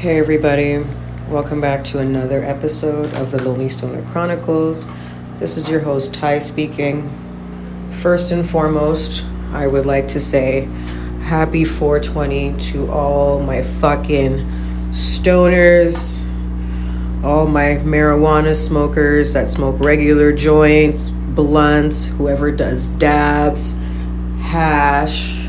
Hey, everybody. Welcome back to another episode of the Lonely Stoner Chronicles. This is your host, Ty, speaking. First and foremost, I would like to say happy 420 to all my fucking stoners, all my marijuana smokers that smoke regular joints, blunts, whoever does dabs, hash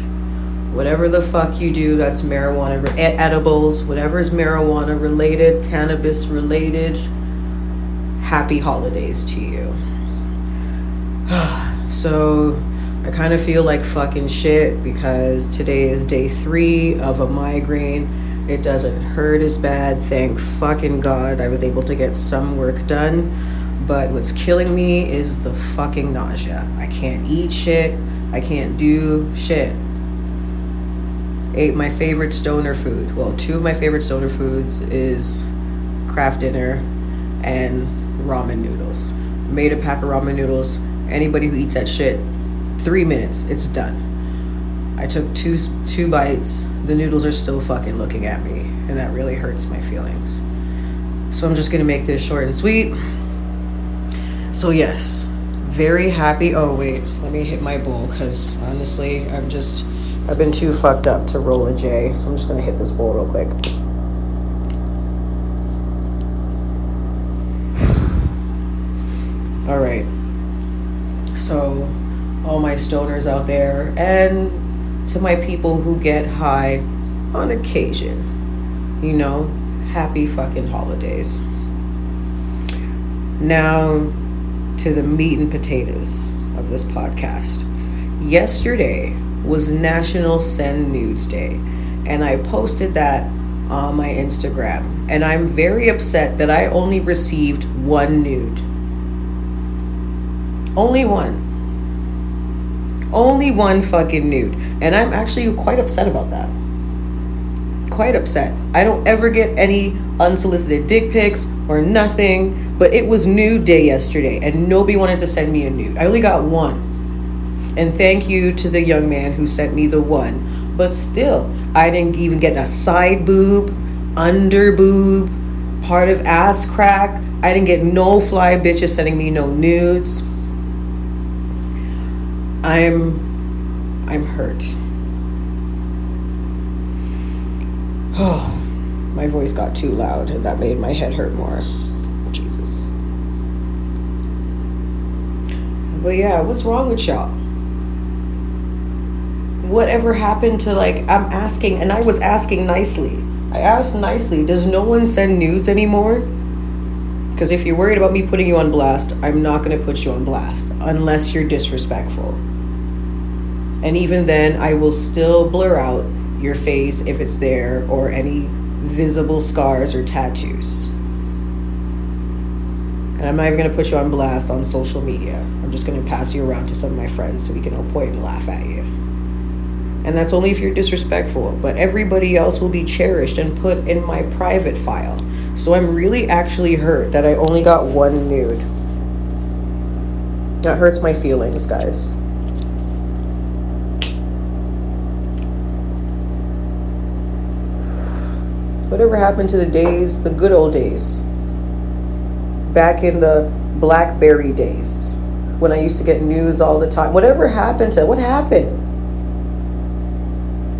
whatever the fuck you do that's marijuana edibles. Whatever is marijuana related cannabis related happy holidays to you. So i kind of feel like fucking shit because today is day three of a migraine. It doesn't hurt as bad thank fucking god i was able to get some work done. But what's killing me is the fucking nausea. I can't eat shit. I can't do shit ate my favorite stoner food. Well, two of my favorite stoner foods is Kraft Dinner and ramen noodles. Made a pack of ramen noodles. Anybody who eats that shit, three minutes, it's done. I took two two bites. The noodles are still fucking looking at me, and that really hurts my feelings. So I'm just gonna make this short and sweet. So yes, very happy. Oh wait, let me hit my bowl because honestly, I'm just I've been too fucked up to roll a J, so I'm just gonna hit this bowl real quick. All right. So, all my stoners out there, and to my people who get high on occasion, you know, happy fucking holidays. Now, to the meat and potatoes of this podcast. Yesterday, was National Send Nudes Day. And I posted that on my Instagram. And I'm very upset that I only received one nude. Only one. Only one fucking nude. And I'm actually quite upset about that. Quite upset. I don't ever get any unsolicited dick pics or nothing, but it was nude day yesterday and nobody wanted to send me a nude. I only got one. And thank you to the young man who sent me the one. But still, I didn't even get a side boob, under boob, part of ass crack. I didn't get no fly bitches sending me no nudes. I'm I'm hurt. Oh, my voice got too loud and that made my head hurt more. Jesus. But yeah, what's wrong with y'all? Whatever happened to like I'm asking and I was asking nicely. I asked nicely, does no one send nudes anymore? Because if you're worried about me putting you on blast, I'm not going to put you on blast unless you're disrespectful. And even then, I will still blur out your face if it's there or any visible scars or tattoos. And I'm not even going to put you on blast on social media. I'm just going to pass you around to some of my friends so we can all point and laugh at you. And that's only if you're disrespectful. But everybody else will be cherished and put in my private file. So I'm really actually hurt that I only got one nude. That hurts my feelings, guys. Whatever happened to the days, the good old days? Back in the Blackberry days when I used to get nudes all the time. Whatever happened to that? what happened?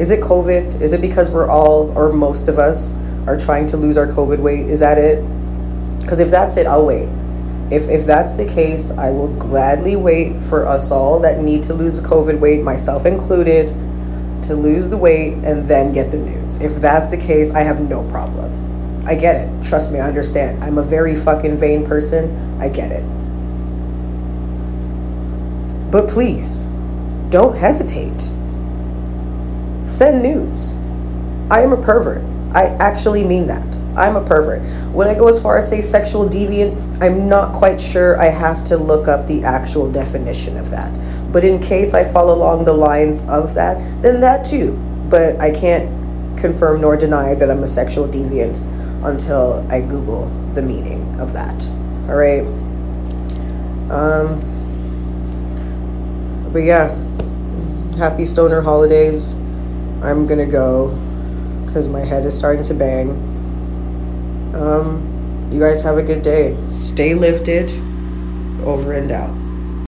Is it COVID? Is it because we're all, or most of us, are trying to lose our COVID weight? Is that it? Because if that's it, I'll wait. If, if that's the case, I will gladly wait for us all that need to lose the COVID weight, myself included, to lose the weight and then get the nudes. If that's the case, I have no problem. I get it. Trust me, I understand. I'm a very fucking vain person. I get it. But please, don't hesitate send nudes. I am a pervert. I actually mean that. I'm a pervert. When I go as far as say sexual deviant, I'm not quite sure. I have to look up the actual definition of that. But in case I fall along the lines of that, then that too. But I can't confirm nor deny that I'm a sexual deviant until I Google the meaning of that. All right. Um. But yeah, happy stoner holidays. I'm gonna go because my head is starting to bang. Um, you guys have a good day. Stay lifted. Over and out.